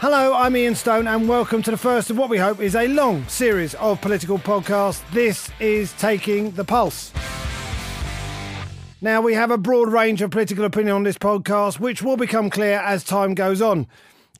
Hello, I'm Ian Stone, and welcome to the first of what we hope is a long series of political podcasts. This is Taking the Pulse. Now, we have a broad range of political opinion on this podcast, which will become clear as time goes on.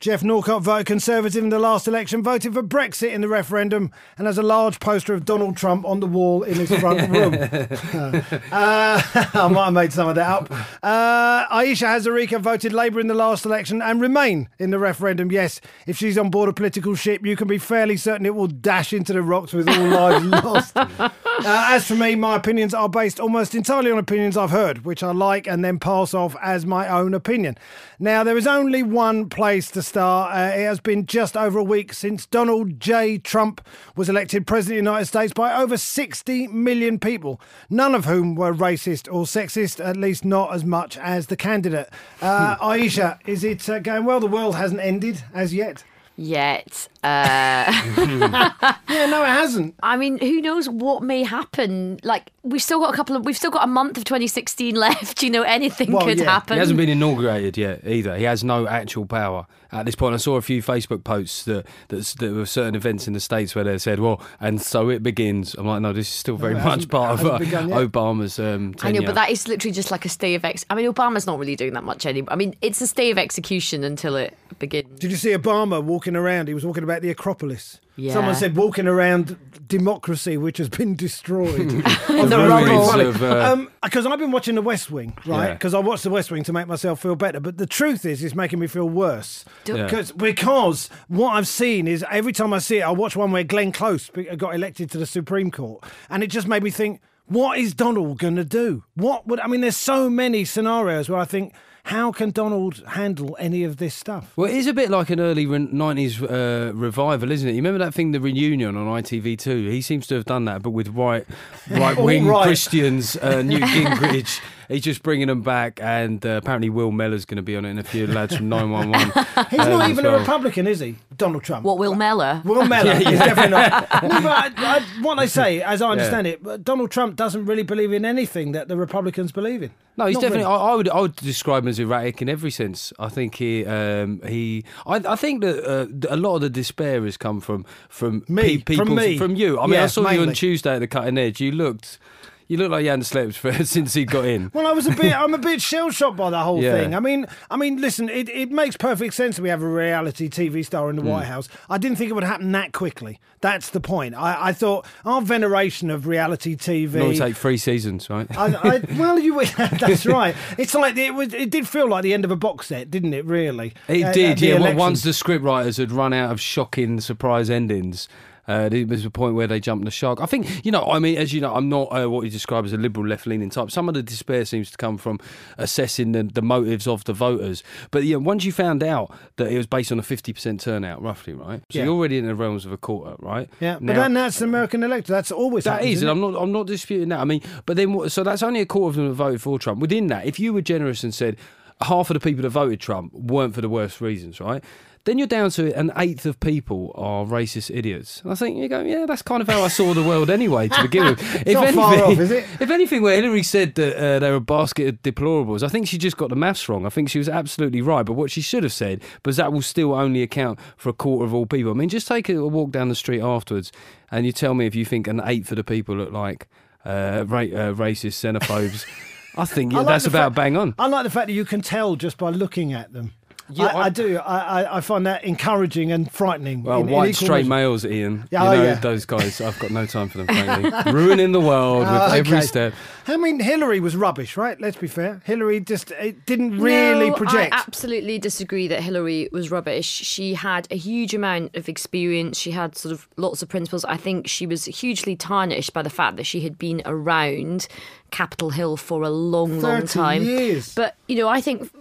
Geoff Norcott voted Conservative in the last election, voted for Brexit in the referendum, and has a large poster of Donald Trump on the wall in his front room. uh, I might have made some of that up. Uh, Ayesha Hazarika voted Labour in the last election and Remain in the referendum. Yes, if she's on board a political ship, you can be fairly certain it will dash into the rocks with all lives lost. Uh, as for me, my opinions are based almost entirely on opinions I've heard, which I like and then pass off as my own opinion. Now, there is only one place to start. Uh, it has been just over a week since Donald J. Trump was elected President of the United States by over 60 million people, none of whom were racist or sexist, at least not as much as the candidate. Uh, Ayesha, is it uh, going well? The world hasn't ended as yet. yet. Uh, Yeah, no, it hasn't. I mean, who knows what may happen? Like, we've still got a couple of, we've still got a month of 2016 left. You know, anything Well, could yeah. happen. He hasn't been inaugurated yet either. He has no actual power at this point. I saw a few Facebook posts that that, that were certain events in the states where they said, "Well, and so it begins." I'm like, no, this is still very it much part of uh. Obama's um, I know, but that is literally just like a stay of ex. I mean, Obama's not really doing that much anymore. I mean, it's a stay of execution until it begins. Did you see Obama walking around? He was walking about the Acropolis. Yeah. Someone said walking around democracy, which has been destroyed. The ruins rubble. of, uh, Um, because I've been watching The West Wing, right? Yeah. Because I watched The West Wing to make myself feel better. But the truth is, it's making me feel worse. Yeah. Because, because what I've seen is every time I see it, I watch one where Glenn Close got elected to the Supreme Court, and it just made me think, what is Donald going to do? What would I mean? There's so many scenarios where I think, how can Donald handle any of this stuff? Well, it is a bit like an early re- 90s uh, revival, isn't it? You remember that thing, The Reunion on ITV2? He seems to have done that, but with right right wing All right. Christians, uh, Newt Gingrich. He's just bringing them back, and uh, apparently Will Mellor's going to be on it, and a few lads from 911. He's um, not as even a. Republican, is he? Donald Trump. What, Will Mellor? Will Mellor is definitely not. No, but I, I, what they say, as I understand it, Donald Trump doesn't really believe in anything that the Republicans believe in. No, he's Not definitely. really. I, I would. I would describe him as erratic in every sense. I think he. Um, he. I, I think that uh, a lot of the despair has come from from Me, pe- from me. from you. I mean, I Yeah, saw you on Tuesday at the cutting edge. You looked. You look like you hadn't slept for, since he got in. Well, I was a bit. I'm a bit shell shocked by the whole Yeah. thing. I mean, I mean, listen, it, it makes perfect sense that we have a reality TV star in the Hmm. White House. I didn't think it would happen that quickly. That's the point. I, I thought our veneration of reality TV. It'll take three seasons, right? I, I, well, you. That's right. It's like it was. It did feel like the end of a box set, didn't it? Really. It Uh, did, the yeah. Well, once the scriptwriters had run out of shocking surprise endings, uh, there was a point where they jumped the shark. I think, you know, I mean, as you know, I'm not uh, what you describe as a liberal left leaning type. Some of the despair seems to come from assessing the, the motives of the voters. But yeah, once you found out that it was based on a 50% turnout, roughly, right? So Yeah. you're already in the realms of a quarter, right? Yeah, but then that's the American electorate. That's always that happens, is, and? I'm not. I'm not disputing that. I mean, but then, so that's only a quarter of them that voted for Trump. Within that, if you were generous and said half of the people that voted Trump weren't for the worst reasons, right? Then you're down to an eighth of people are racist idiots. And I think you go, yeah, that's kind of how I saw the world anyway to begin with. if not far off, is it? If anything, where Hillary said that uh, they were a basket of deplorables, I think she just got the maths wrong. I think she was absolutely right. But what she should have said was that will still only account for a quarter of all people. I mean, just take a walk down the street afterwards, and you tell me if you think an eighth of the people look like uh, ra- uh, racist xenophobes. I think yeah, I like that's about fact- bang on. I like the fact that you can tell just by looking at them. Yeah, I, I, I- do. I, I, I find that encouraging and frightening. Well, in- in white equal straight measure. males, Ian. Yeah, you oh, know yeah. those guys. I've got no time for them. Frankly, ruining the world with Oh, every step. I mean, Hillary was rubbish, right? Let's be fair. Hillary just it didn't really no, project. I absolutely disagree that Hillary was rubbish. She had a huge amount of experience. She had sort of lots of principles. I think she was hugely tarnished by the fact that she had been around Capitol Hill for a long, long time. years. But, you know, I think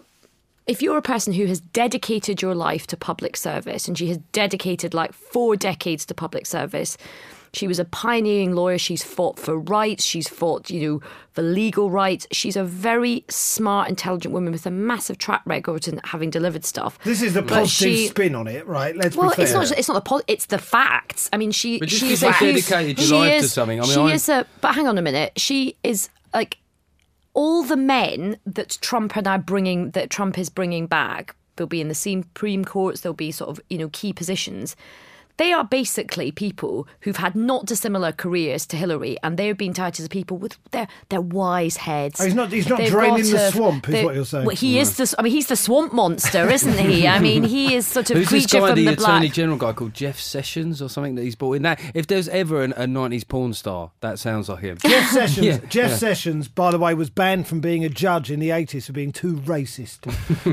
if you're a person who has dedicated your life to public service, and she has dedicated like four decades to public service, she was a pioneering lawyer. She's fought for rights. She's fought, you know, for legal rights. She's a very smart, intelligent woman with a massive track record in having delivered stuff. this is the But positive she- spin on it, right? Let's Well, be fair. it's not. It's not the. Po- it's the facts. I mean, she. But just she's a you've dedicated your she life to something, I mean, she I- is a. But hang on a minute. She is like all the men that Trump are now bringing. That Trump is bringing back. They'll be in the Supreme Courts. They'll be sort of you know key positions. They are basically people who've had not dissimilar careers to Hillary, and they have been touted as people with their their wise heads. Oh, he's not- he's not They've draining the a- swamp, is what you're saying. Well, he is the. I mean, he's the swamp monster, isn't he? I mean, he is sort of Who's this creature guy, from the, the, Attorney. General guy called Jeff Sessions or something that he's brought in? That if there's ever an, a '90s porn star, that sounds like him. Jeff Sessions. Yeah, Jeff yeah. Sessions, by the way, was banned from being a judge in the 80s for being too racist.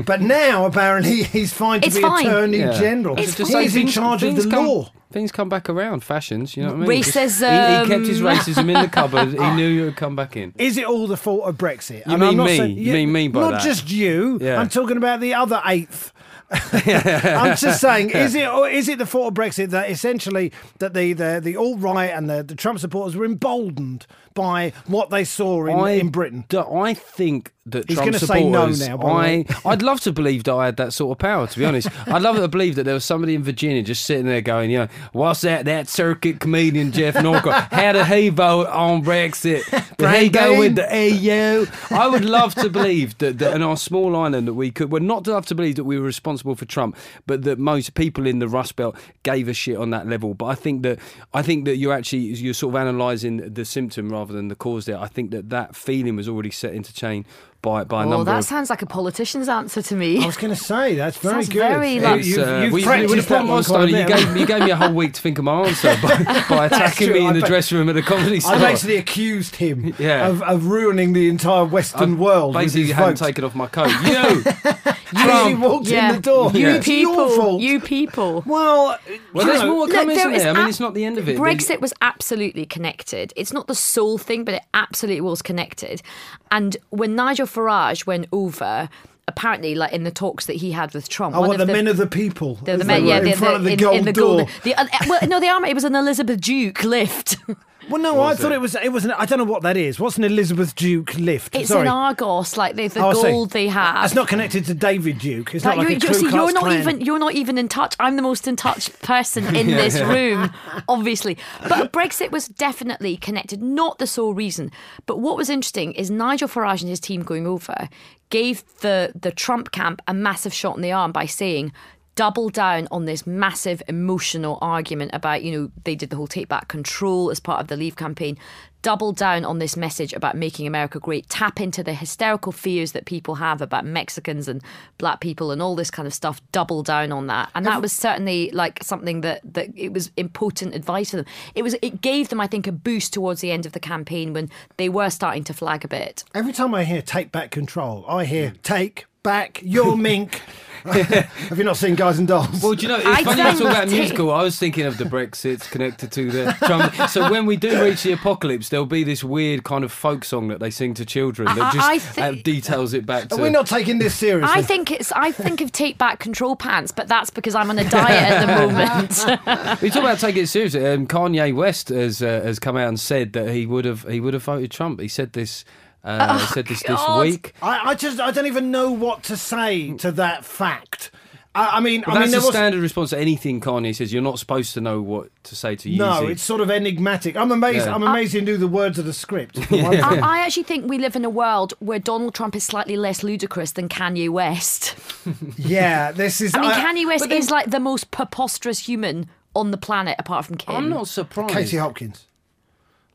but now apparently he's fine to It's be fine. Attorney Yeah. General. It's Just fine. He's say in things- charge of the come, law. Things come back around. Fashions, you know what I mean? Racism. He, he kept um, his racism in the cupboard. He knew it would come back in. Is it all the fault of Brexit? You I'm mean not me? saying- You mean me by Not that? just you. Yeah. I'm talking about the other eighth. I'm just saying, is it or is it the fault of Brexit that essentially that the the, the alt right and the, the Trump supporters were emboldened by what they saw in, I, in Britain? I think that He's Trump gonna say no now, I I'd love to believe that I had that sort of power. To be honest, I'd love to believe that there was somebody in Virginia just sitting there going, you know, what's that? That circuit comedian Geoff Norcott. How did he vote on Brexit? Did he go with the EU? I would love to believe that, that in our small island that we could. Well, not to love to believe that we were responsible for Trump, but that most people in the Rust Belt gave a shit on that level. But I think that I think that you're actually you're sort of analysing the symptom rather than the cause. There, I think that that feeling was already set into chain by by a Oh, number that of. sounds like a politician's answer to me. I was going to say that's very Sounds good. very, You- like- It's, you've, uh, you've well, you practiced that one quite. You bit. gave, you gave me a whole week to think of my answer by, by attacking me in I the bet- dressing room at a comedy store. I basically accused him Yeah. of, of ruining the entire Western I world. with Basically, his you hadn't votes. taken off my coat. You, As he walked in the door. You It's your people. fault. You people. Well, well, you there's know, more coming, there isn't is there? I mean, it's not the end of it. Brexit was absolutely connected. It's not the sole thing, but it absolutely was connected. And when Nigel Farage went over, apparently, like in the talks that he had with Trump, I one want of the, the men of the people. the, as the men, yeah, in the, front of the in, gold in the door. gold. The, uh, well, no, the army. It was an Elizabeth Duke lift. Well, no, I thought it was. It was. An, I don't know what that is. What's an Elizabeth Duke lift? It's Sorry. in Argos, like the, the Oh, gold they have. It's not connected to David Duke. It's not like you're, a you're, see, you're not Klan. even you're not even in touch. I'm the most in touch person in this room, obviously. But Brexit was definitely connected, not the sole reason. But what was interesting is Nigel Farage and his team going over gave the the Trump camp a massive shot in the arm by saying. Double down on this massive emotional argument about, you know, they did the whole take back control as part of the Leave campaign. Double down on this message about making America great. Tap into the hysterical fears that people have about Mexicans and black people and all this kind of stuff. Double down on that, and that was certainly like something that that it was important advice for them. It was it gave them, I think, a boost towards the end of the campaign when they were starting to flag a bit. Every time I hear "take back control," I hear mm. "take back your mink." Have you not seen Guys and Dolls? Well, do you know, it's I funny you talk about musical. I was thinking of the Brexits connected to the Trump. So when we do reach the apocalypse, there'll be this weird kind of folk song that they sing to children that I- just I thi- uh, details it back to. Are not taking this seriously? I think it's I think of take back control pants, but that's because I'm on a diet at the moment. We talk about taking it seriously. Um, Kanye West has uh, has come out and said that he would have he would have voted Trump. He said this. Uh, he said this this week. I, I just I don't even know what to say to that fact. I, I mean, Well, I that's mean, there the was standard response to anything Kanye says. You're not supposed to know what to say to you. no. It's sort of enigmatic. I'm amazed. Yeah. I'm amazed he knew the words of the script. for one thing. I, I actually think we live in a world where Donald Trump is slightly less ludicrous than Kanye West. yeah, this is. I mean, Kanye West then- is like the most preposterous human on the planet, apart from Kim. I'm not surprised. Katie Hopkins.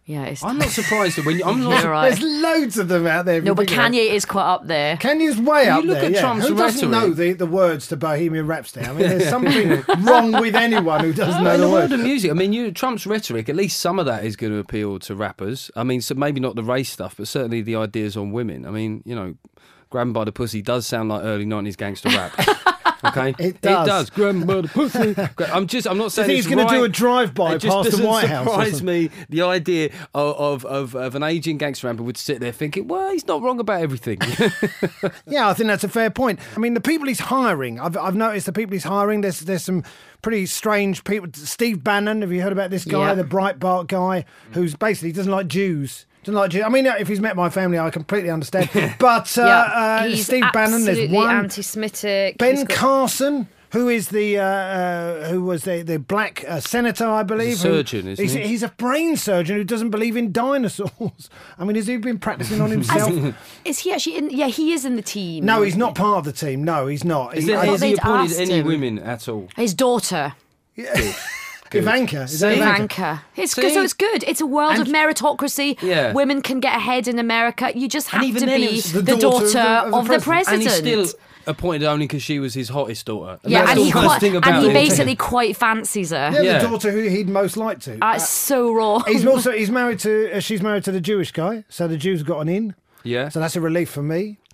Yeah, it's. I'm not surprised that when you, I'm not. You're right. There's loads of them out there. if No, you but think about. Kanye is quite up there. Kanye's way up there. You up look there. at yeah. Trump's who doesn't rhetoric. know the, the words to Bohemian Rhapsody? I mean, there's something wrong with anyone who doesn't know in the the world words. of music, I mean, you, Trump's rhetoric, at least some of that is going to appeal to rappers. I mean, so maybe not the race stuff, but certainly the ideas on women. I mean, you know, Grab 'em by the pussy does sound like early 90s gangster rap. Okay? It does. It does. Grab 'em by the pussy. I'm just, I'm not Do you saying think he's going to do a drive-by It past the White House? or surprise me the idea of, of, of, of an aging gangster rapper would sit there thinking, well, he's not wrong about everything. Yeah, I think that's a fair point. I mean, the people he's hiring, I've, I've noticed the people he's hiring, there's there's some pretty strange people. Steve Bannon, have you heard about this guy, Yeah. the Breitbart guy, who's basically doesn't like Jews? Doesn't like Jews. I mean, if he's met my family, I completely understand. But uh, uh, he's Steve Bannon, there's absolutely one. anti-Semitic. Ben got- Carson, who is the uh, uh, who was the the black uh, senator, I believe. He's a surgeon, isn't he's, he? he's a brain surgeon who doesn't believe in dinosaurs. I mean, has he been practicing on himself? Is he actually in? Yeah, he is in the team. no, he's not part of the team. No, he's not. Is He- there, has he appointed any him. women at all? His daughter, Ivanka. Is that Ivanka? Ivanka. It's See? good. So it's good. It's a world of meritocracy. Yeah. Women can get ahead in America. You just have to then be it's the, the daughter, daughter of the president. And he's still appointed only because she was his hottest daughter. And yeah, and he, quite, thing and he it. basically quite fancies her. Yeah, Yeah. the daughter who he'd most like to. That's so wrong. he's also he's married to uh, she's married to the Jewish guy, so the Jews got an in. Yeah. So that's a relief for me.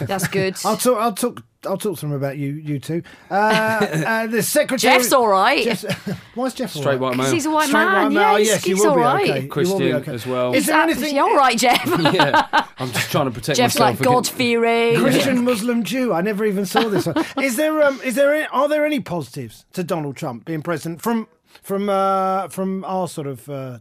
That's good. I'll talk. I'll talk. I'll talk to them about you. You two. Uh, uh, the secretary. Geoff's all right. Geoff's, why is Geoff all Straight right? white Because man. he's a white Straight man. white yeah, male, he's, yes, you he's will all be right. okay. You will be Christian okay. as well. Is there He's anything? all right, Geoff. yeah, I'm just trying to protect Geoff's myself. like God against- fearing. Christian Muslim Jew. I never even saw this one. Is there? Um, is there? Any, are there any positives to Donald Trump being president from from uh, from our sort of? Uh,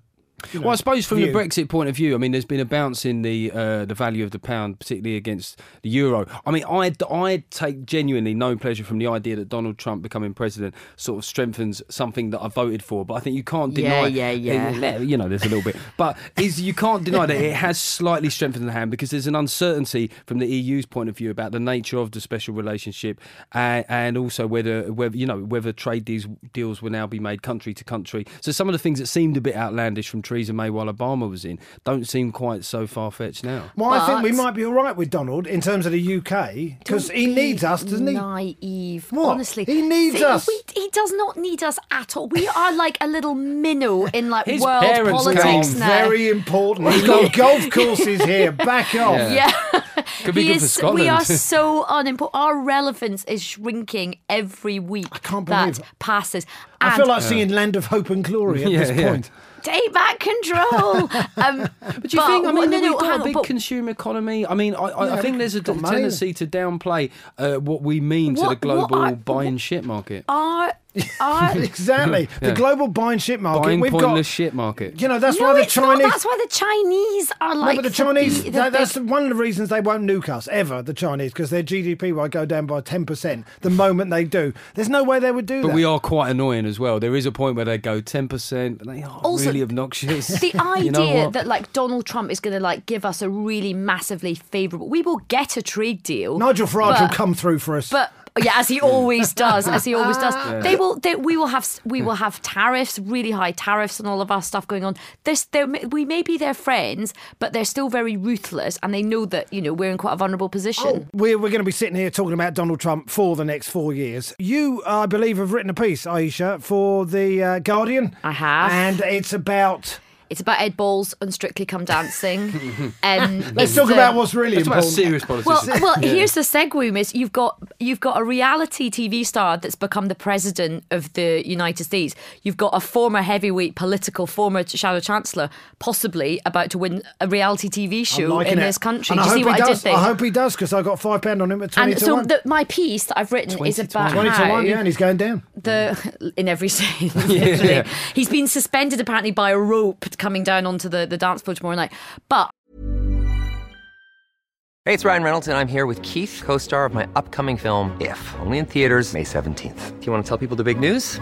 you know, Well, I suppose from view? the Brexit point of view, I mean, there's been a bounce in the uh, the value of the pound, particularly against the euro. I mean, I I take genuinely no pleasure from the idea that Donald Trump becoming president sort of strengthens something that I voted for. But I think you can't Yeah, deny, yeah, yeah. You know, there's a little bit, but is you can't deny that it has slightly strengthened the hand because there's an uncertainty from the EU's point of view about the nature of the special relationship and, and also whether whether you know whether trade deals deals will now be made country to country. So some of the things that seemed a bit outlandish from Theresa May while Obama was in don't seem quite so far fetched now. Well, I think we might be all right with Donald in terms of the UK because he be needs us, doesn't he? Naive. What? Honestly, He needs See, us. we- he does not need us at all. We are like a little minnow in like His world parents politics came now. Very important. We've got golf courses here. Back off. Yeah. yeah. Could be He good for Scotland. We are so unimportant. Our relevance is shrinking every week. I can't that believe it. passes. I feel like singing "Land of Hope and Glory" at Yeah, this yeah. Point. take back control. Um, But do you think? I what- mean, no, we've no, got hang a big but consumer economy. I mean, I, I, Yeah, I think there's a got money. tendency to downplay uh, what we mean to the global what are- buying shit market, our, our, ah, Exactly. The Yeah. global buying ship market. buying We've pointless got. shit market. You know, that's no, why the it's not. Chinese. That's why the Chinese are No, like. but the Chinese, the- that, the- that's one of the reasons they won't nuke us ever, the Chinese, because their GDP will go down by 10% the moment they do. There's no way they would do But that. we are quite annoying as well. There is a point where they go ten percent, but they are Also, really obnoxious. the idea You know that like Donald Trump is going to like give us a really massively favourable, we will get a trade deal. Nigel Farage but, will come through for us. but yeah, as he always does, as he always does. They will. They, we will have. We will have tariffs, really high tariffs, and all of our stuff going on. This, we may be their friends, but they're still very ruthless, and they know that you know we're in quite a vulnerable position. We're, we're going to be sitting here talking about Donald Trump for the next four years. You, I believe, have written a piece, Ayesha, for The uh, Guardian. I have. And it's about. It's about Ed Balls and Strictly Come Dancing. um, Let's talk the- about what's really It's about important. serious politics. Well, well, here's the segue, Miss. You've got you've got a reality TV star that's become the president of the United States. You've got a former heavyweight political, former shadow chancellor, possibly about to win a reality TV show in it. this country. And Do you I see hope what he I did does. there? I hope he does because I got five pound on him at twenty and to so one. the, my piece that I've written is 20 to about twenty to one, yeah, and he's going down. the in every scene. literally. He's been suspended apparently by a rope coming down onto the, the dance floor tomorrow night. But Hey, it's Ryan Reynolds, and I'm here with Keith, co star of my upcoming film, If, only in theaters, May 17th. Do you want to tell people the big news?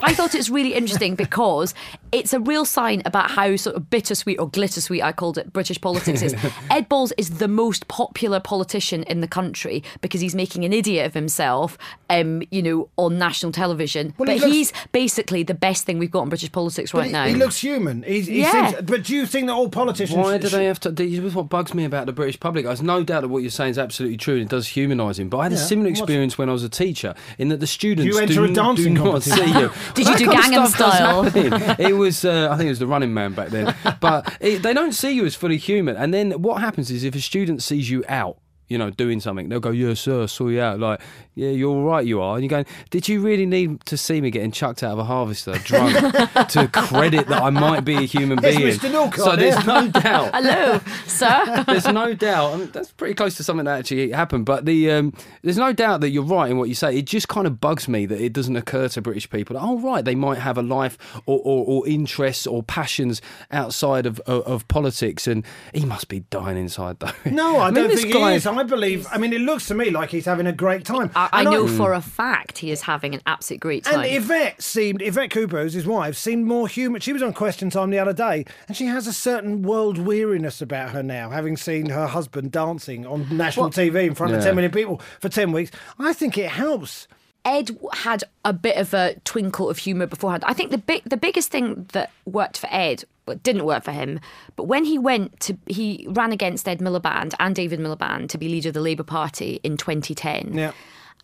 I thought it was really interesting because it's a real sign about how sort of bittersweet or glittersweet I called it British politics is. Ed Balls is the most popular politician in the country because he's making an idiot of himself, um, you know, on national television. Well, but he looks- he's basically the best thing we've got in British politics right he, now. he looks human. He's, he Yeah. seems, but do you think that all politicians? Why do they have to? This is what bugs me about the British public. There's no doubt that what you're saying is absolutely true, and it does humanise him. But I had a Yeah, similar what's- experience when I was a teacher, in that the students you enter do, a dancing do not competition? see you. Did you do Gangnam Style? It was, uh, I think it was the Running Man back then. But it, they don't see you as fully human. And then what happens is if a student sees you out. You know, doing something, they'll go, "Yes, sir, I saw you out." Like, yeah, you're all right, you are. And you're going, "Did you really need to see me getting chucked out of a harvester drunk to credit that I might be a human being? It's being?" Mr. Norcott so there's here. no doubt. Hello, sir. there's no doubt. I mean, that's pretty close to something that actually happened. But the um, there's no doubt that you're right in what you say. It just kind of bugs me that it doesn't occur to British people. That, oh, right, they might have a life or, or, or interests or passions outside of, of of politics, and he must be dying inside though. No, I, mean, don't this think guy- he is. I believe. I mean, it looks to me like he's having a great time. I, I And know for a fact he is having an absolute great time. And Yvette seemed, Yvette Cooper, who's his wife, seemed more human. She was on Question Time the other day, and she has a certain world weariness about her now, having seen her husband dancing on national TV in front of Yeah. 10 million people for 10 weeks. I think it helps. Ed had a bit of a twinkle of humour beforehand. I think the big, the biggest thing that worked for Ed, it didn't work for him, but when he went to, he ran against Ed Miliband and David Miliband to be leader of the Labour Party in 2010. Yeah.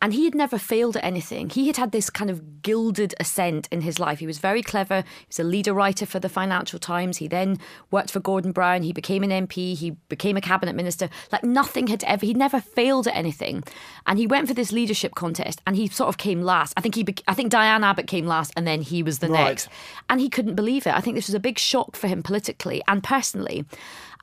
And he had never failed at anything. He had had this kind of gilded ascent in his life. He was very clever. He was a leader writer for the Financial Times. He then worked for Gordon Brown. He became an MP. He became a cabinet minister. Like nothing had ever, he'd never failed at anything. And he went for this leadership contest and he sort of came last. I think he, I think Diane Abbott came last and then he was the Right. next. And he couldn't believe it. I think this was a big shock for him politically and personally.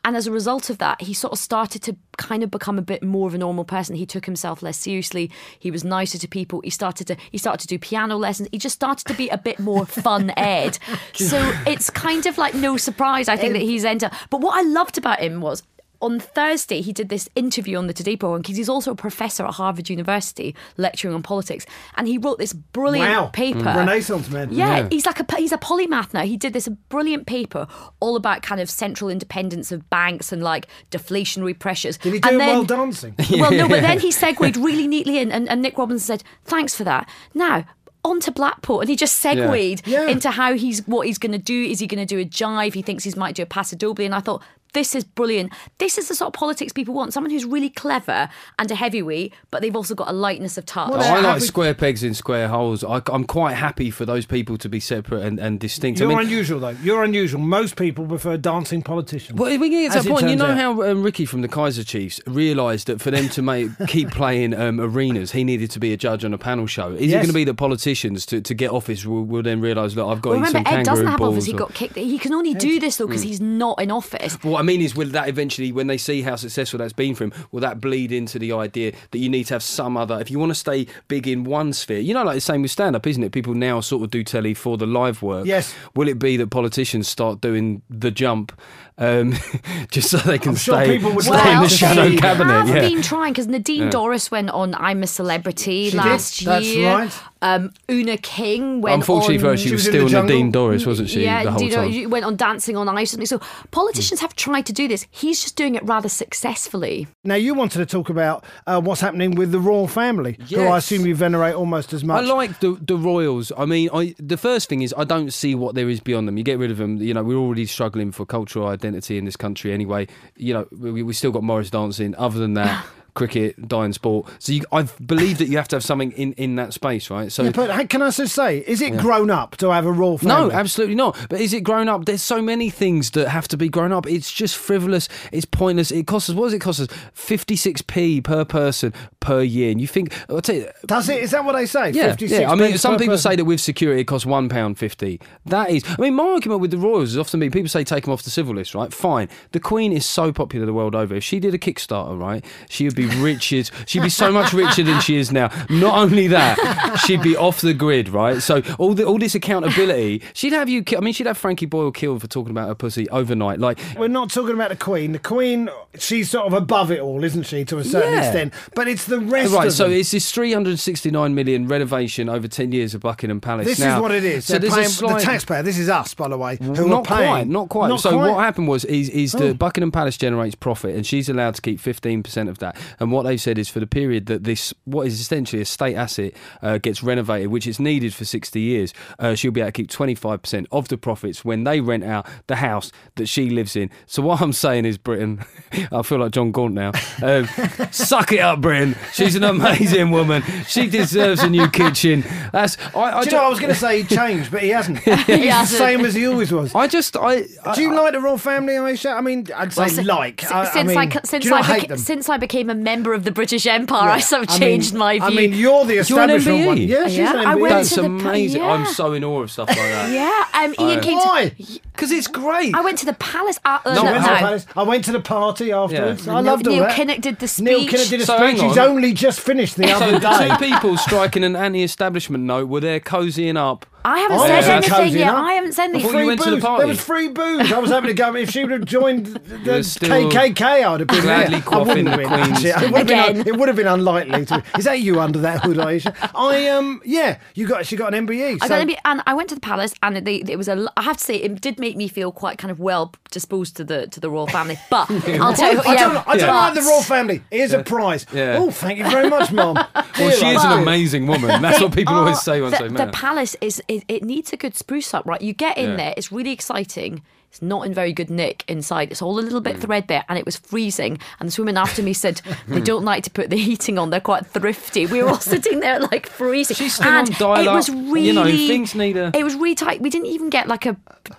And as a result of that, he sort of started to kind of become a bit more of a normal person. He took himself less seriously. He was nicer to people. He started to he started to do piano lessons. He just started to be a bit more fun Ed. So it's kind of like no surprise, I think, that he's ended. But what I loved about him was on Thursday, he did this interview on the Today program because he's also a professor at Harvard University lecturing on politics. And he wrote this brilliant Wow. paper. Mm. Renaissance man. Yeah, Yeah. he's like a he's a polymath now. He did this brilliant paper all about kind of central independence of banks and like deflationary pressures. Did he do and it then, while dancing? Well, no, but then he segued really neatly in, and, and Nick Robinson said, "Thanks for that." Now. On to Blackpool, and he just segued Yeah. into how he's what he's going to do. Is he going to do a jive? He thinks he might do a paso doble, and I thought this is brilliant. This is the sort of politics people want: someone who's really clever and a heavyweight, but they've also got a lightness of touch. Well, Yeah, I like square pegs in square holes. I, am quite happy for those people to be separate and, and distinct. You're I mean, unusual, though. You're unusual. Most people prefer dancing politicians. Well, we can get to that point. You know out. how um, Ricky from the Kaiser Chiefs realised that for them to make keep playing um, arenas, he needed to be a judge on a panel show. Is it going to be the politicians to, to get office will, will then realise that I've got Well, you remember, some Ed kangaroo doesn't have balls? office. He got kicked. He can only do this though because he's not in office. What what I mean is, will that eventually, when they see how successful that's been for him, will that bleed into the idea that you need to have some other? If you want to stay big in one sphere, you know, like the same with stand up, isn't it? People now sort of do telly for the live work. Yes. Will it be that politicians start doing the jump? Um, just so they can I'm stay, people would stay Well, in the they shadow they cabinet. have yeah. been trying because Nadine Yeah. Dorries went on I'm a Celebrity She did, last that's year. right. Um, Oona King went Unfortunately on. for her, she, She was was still. Nadine Dorries, wasn't she? yeah, the whole you know, time. you went on Dancing on Ice. or something. So politicians have tried to do this. He's just doing it rather successfully. Now, you wanted to talk about uh, what's happening with the royal family, who I assume you venerate almost as much. I like the the Royals. I mean, I the first thing is I don't see what there is beyond them. You get rid of them. You know, we're already struggling for cultural identity in this country anyway. You know, we, we still got Morris dancing. Other than that. Cricket, dying sport. So you, I believe that you have to have something in, in that space, right? So Yeah, but can I just say, is it grown up to have a royal family? No, absolutely not. But is it grown up? There's so many things that have to be grown up. It's just frivolous. It's pointless. It costs us. What does it cost us? Fifty six p per person per year. And you think? I'll tell you. Does it? Is that what they say? Yeah, 56 yeah. I mean, some people person. say that with security it costs one pound fifty. That is, I mean, my argument with the Royals is often me. People say take them off the civil list, right? Fine. The Queen is so popular the world over. If she did a Kickstarter, right, she would be rich as she'd be so much richer than she is now. Not only that, she'd be off the grid, right? So all the all this accountability, she'd have you. ki- I mean, she'd have Frankie Boyle killed for talking about her pussy overnight. Like, We're not talking about the Queen. The Queen, she's sort of above it all, isn't she, to a certain Yeah. extent? But it's the rest Right, so them. it's this 369 million renovation over 10 years of Buckingham Palace. This Now, is what it is. So They're paying, slight, the taxpayer. This is us, by the way, who not are paying. Not quite, not quite. Not so quite. what happened was is is Oh. that Buckingham Palace generates profit, and she's allowed to keep 15% of that. And what they've said is for the period that this what is essentially a state asset uh, gets renovated, which is needed for 60 years, uh, she'll be able to keep 25% of the profits when they rent out the house that she lives in. So what I'm saying is, Britain, I feel like John Gaunt now. Um, suck it up, Britain. She's an amazing woman. She deserves a new kitchen. That's I. I Do you know, I was going to say he changed, but he hasn't. He's the hasn't. same as he always was. I just I. I Do you like the royal family, Ayesha? I mean, I'd say si- like. si- I, since I mean, I, since do I beca- since I became a member of the British Empire, I sort of I changed mean- my view. I mean, you're the You're an establishment one. MBE? Yeah, she's Yeah, an I MBE. That's amazing. yeah. I'm so in awe of stuff like that. yeah, um, Ian came to. Why? Because it's great. I went to the palace. Uh, uh, No, I no, went, to the no. palace. I went to the party afterwards. I loved all Neil that. Kinnock did the speech. Neil Kinnock did a So hang speech. He's on. only just finished the other the day. two people striking an anti-establishment note were there cozying up. I haven't Oh, said yeah. anything Cozy yet. enough. I haven't said I anything. thought you Free went to the booze. party. There was free booze. I was having to go. If she would have joined the was KKK, I'd have been gladly there. Quaffing the have been. Queen's- It would, have Again. been, it would have been unlikely. To, is that you under that hood, Ayesha? I um yeah. You got she got an MBE. I got to be, and I went to the palace, and they, it was a. I have to say, it did make me feel quite kind of well disposed to the to the royal family. But I'll tell you, I don't, I don't but- like the royal family. Here's a prize. Yeah. Oh, thank you very much, Mum. Well, she is an amazing woman. That's what people always say once the, they the met. palace is it, it needs a good spruce up, right? You get in Yeah. there, it's really exciting. It's not in very good nick inside. It's all a little bit Mm. threadbare, and it was freezing. And this woman after me said they don't like to put the heating on. They're quite thrifty. We were all sitting there like freezing. She's still and on dial-up. It was You really, know, things need a- It was really tight. We didn't even get like a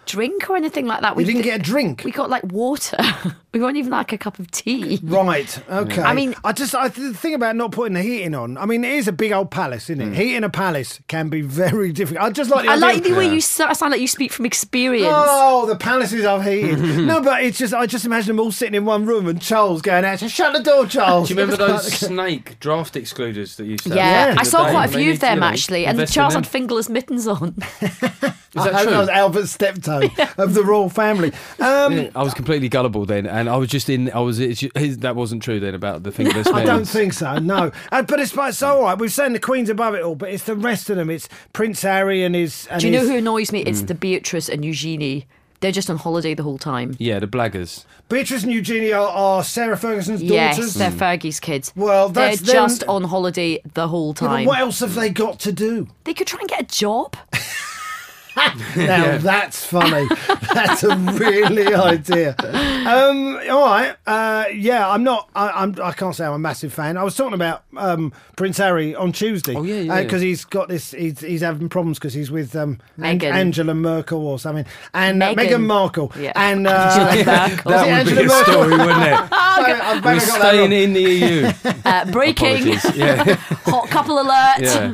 drink or anything like that. You We didn't get a drink? We got like water. we weren't even like a cup of tea. Right. Okay. I mean- I just I the thing about not putting the heating on. I mean, it is a big old palace, isn't it? Mm. Heating a palace can be very difficult. I just like. The I idea like of- the way you so- sound like you speak from experience. Oh, the palaces I've heated. no, but it's just I just imagine them all sitting in one room and Charles going out. Shut the door, Charles. Do you remember those snake draft excluders that used to have Yeah, back in I the saw day? quite a They few need of to, them you know, actually, and invest in Charles them. had fingerless mittens on. Is that I true? that was Albert's steptoe of the royal family. Um, Yeah, I was completely gullible then, and I was just in. I was. It's, his, that wasn't true then about the fingerless I don't think so. No, uh, but it's it's all right. We've saying the Queen's above it all, but it's the rest of them. It's Prince Harry and his. And Do you know his- who annoys me? Mm. It's the Beatrice and Eugenie. They're just on holiday the whole time. Yeah, the blaggers. Beatrice and Eugenie are, are Sarah Ferguson's Yes, daughters. they're Fergie's kids. Well, they're that's them- just on holiday the whole Yeah, but time. what else have they got to do? They could try and get a job. Now that's funny. that's a really idea. Um, all right. Uh, yeah, I'm not. I, I'm. I can't say I'm a massive fan. I was talking about um, Prince Harry on Tuesday. Oh, yeah, yeah. Because he's got this. He's, he's having problems because he's with um, An- Angela Merkel or something, and uh, Meghan. Meghan Markle. Yeah. And uh, Angela Merkel. Was it That would be Angela a Merkel? story, wouldn't it? Sorry, I've We're better got that staying in the EU. Uh, breaking. Yeah, Hot couple alert. yeah.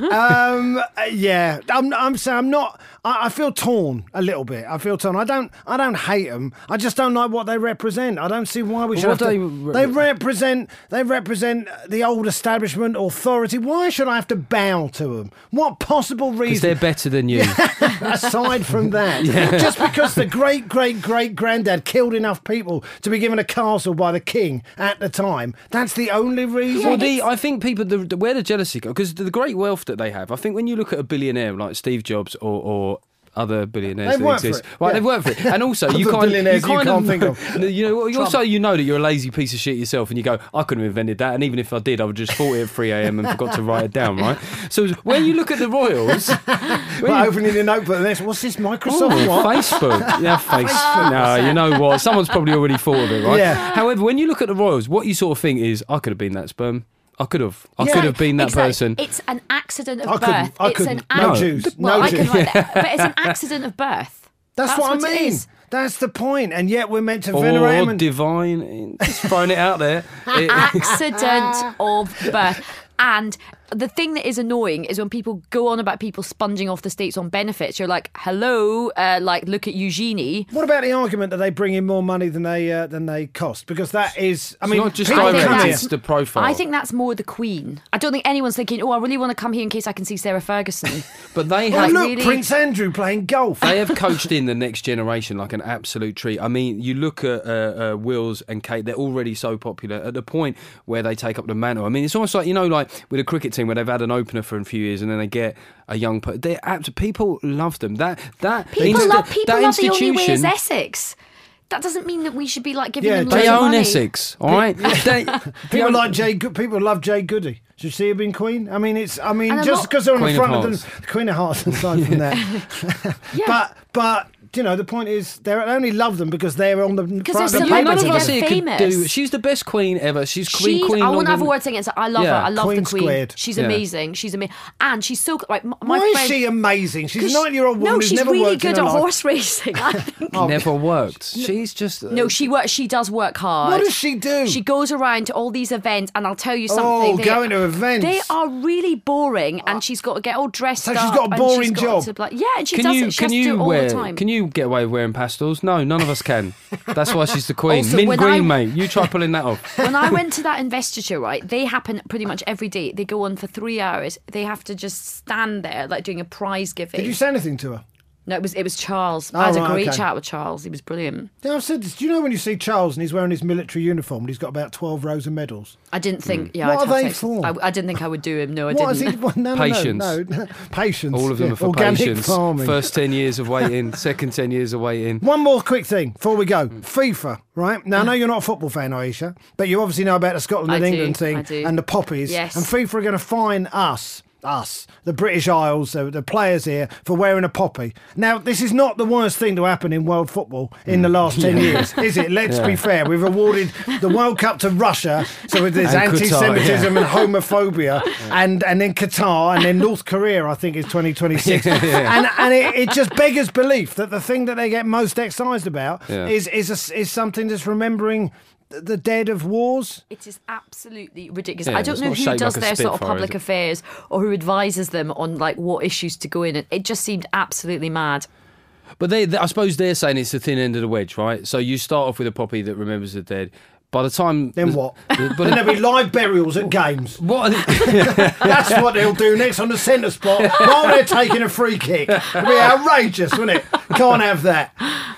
um, uh, yeah, I'm. I'm saying I'm not. I, I feel torn a little bit. I feel torn. I don't. I don't hate them. I just don't like what they represent. I don't see why we should. what have to, do they, they represent. They represent the old establishment authority. Why should I have to bow to them? What possible Because reason? they're better than you. aside from that, just because the great great great granddad killed enough people to be given a castle by the king at the time, that's the only reason. Well, the, I think people, the, the, where the jealousy goes, because the great wealth that they have, I think when you look at a billionaire like Steve Jobs or, or other billionaires that exist, right? yeah. They've worked for it, and also you kind, you billionaires you kind can't of, think of. you know, you also you know that you're a lazy piece of shit yourself, and you go, I couldn't have invented that, and even if I did, I would just thought it at 3 a.m. and forgot to write it down, right? So when you look at the royals, when Well, you- opening the notebook, and this, what's this Microsoft? Oh? Facebook. Yeah, Facebook. No, you know what? Someone's probably already thought of it, right? Yeah. However, when you look at the Royals, what you sort of think is, I could have been that sperm. I could have. I Yeah. could have been that Exactly. person. It's an accident of I couldn't- birth. I it's couldn't. an No ac- Jews. Well, No I can Jews. write that, but it's an accident of birth. That's, what, it I mean. is. That's the point. point, and yet we're meant to Or venerate him. And, divine. Just throwing it out there. It- accident of birth. And the thing that is annoying is when people go on about people sponging off the states on benefits. You're like, hello, uh, like look at Eugenie. what about the argument that they bring in more money than they uh, than they cost? Because that is, I It's mean, not just people I think come direct, here- it's the profile. I think that's more the Queen. I don't think anyone's thinking, oh, I really want to come here in case I can see Sarah Ferguson. But they have. look, really- Prince Andrew playing golf. They have coached in the next generation like an absolute treat. I mean, you look at uh, uh, Wills and Kate; they're already so popular. At the point where they take up the mantle, I mean, it's almost like you know, like with a cricket team where they've had an opener for a few years and then they get a young. per- They're apt. People love them. That that People insti- love people that love the only way is Essex. That doesn't mean that we should be like giving Yeah, them they loads They of own money. Essex, all right. They- People like Jay. People love Jade Goody. Should see have being Queen? I mean, it's. I mean, And just because they're on Queen the front of, Hearts. the Queen of Hearts. Aside from that, but but you know, the point is, they only love them because they're on the front they're of the paper. none of us they're here could do. famous. She's the best queen ever. She's queen. She's, queen. I won't longer have a word saying it. I love Yeah, her. I love Queen the Queen. squared. She's Yeah. amazing. She's amazing, and she's so like my, my Why is friend. she amazing? She's a 'cause nine-year-old woman No, who's she's never really worked in good her at life. horse racing. I think. Never worked. She's just. uh, No, she works. She does work hard. What does she do? She goes around to all these events, and I'll tell you Oh, something. they- going to events. They are really boring, and she's got to get all dressed So up. she's got a and boring job. to, like- yeah, and she Can does you it. She can has to you do it all wear the time. can you get away with wearing pastels? No, none of us can. That's why she's the queen. Also, Mint green, I- mate. You try pulling that off. when I went to that investiture, right, they happen pretty much every day. They go on for three hours. They have to just stand there, like doing a prize giving. Did you say anything to her? No, it was it was Charles. Oh, I had a great okay. chat with Charles. He was brilliant. Yeah, I've said this. Do you know when you see Charles and he's wearing his military uniform and he's got about 12 rows of medals? I didn't think. Yeah, Hmm. What I'd are have they to- for? I, I didn't think I would do him. No, I What is didn't. he? Well, no, no, Patience. No, no. Patience. All of them yeah. are for Organic patience. farming. First ten years of waiting. Second ten years of waiting. One more quick thing before we go. FIFA, right? Now, I know you're not a football fan, Ayesha, but you obviously know about the Scotland I and do, England thing I do. and the poppies. Yes. And FIFA are going to fine us, us, the British Isles, the, the players here, for wearing a poppy. Now, this is not the worst thing to happen in world football in the last 10 mm. years, is it? Let's be fair. We've awarded the World Cup to Russia, so there's anti Semitism and homophobia, and, and then Qatar, and then North Korea, I think, is 2026. And, and it, it just beggars belief that the thing that they get most excised about Yeah. is, is, a, is something that's remembering the dead of wars. It is absolutely ridiculous. Yeah, I don't know who does like their sort of public it? affairs or who advises them on like what issues to go in. It, it just seemed absolutely mad. But they, they- I suppose they're saying it's the thin end of the wedge, right? So you start off with a poppy that remembers the dead. By the time Then what? but Then there'll be live burials at games. what? That's what they'll do next on the centre spot while they're taking a free kick. It'll be outrageous, wouldn't it? Can't have that.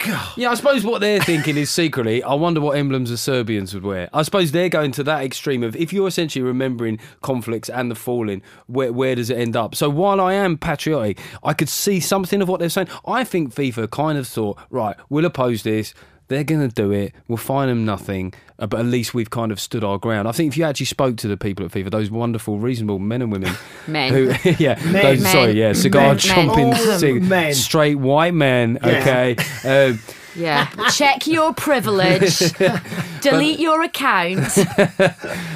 God. Yeah, I suppose what they're thinking is secretly, I wonder what emblems the Serbians would wear. I suppose they're going to that extreme of if you're essentially remembering conflicts and the falling, where, where does it end up? So while I am patriotic, I could see something of what they're saying. I think FIFA kind of thought, right, we'll oppose this. They're going to do it. We'll fine them nothing, uh, but at least we've kind of stood our ground. I think if you actually spoke to the people at FIFA, those wonderful, reasonable men and women, Men. who, yeah, Men. those, Men. sorry, yeah, cigar Men. chomping, cig- men. straight white men, Yeah. okay. Um, Yeah. Check your privilege. Delete your account.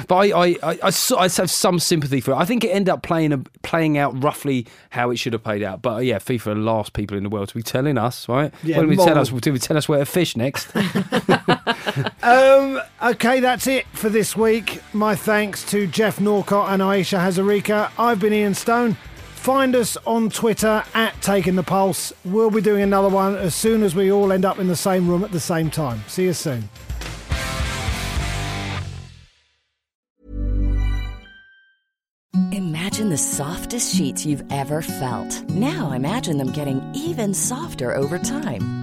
But I, I, I, I, so- I have some sympathy for it. I think it ended up playing a, playing out roughly how it should have played out. But uh, yeah, FIFA are the last people in the world to be telling us, right? Yeah, when we tell moral. us, do we tell us where to fish next? Um, okay, that's it for this week. My thanks to Geoff Norcott and Ayesha Hazarika. I've been Ian Stone. Find us on Twitter at Taking the Pulse. We'll be doing another one as soon as we all end up in the same room at the same time. See you soon. Imagine the softest sheets you've ever felt. Now imagine them getting even softer over time.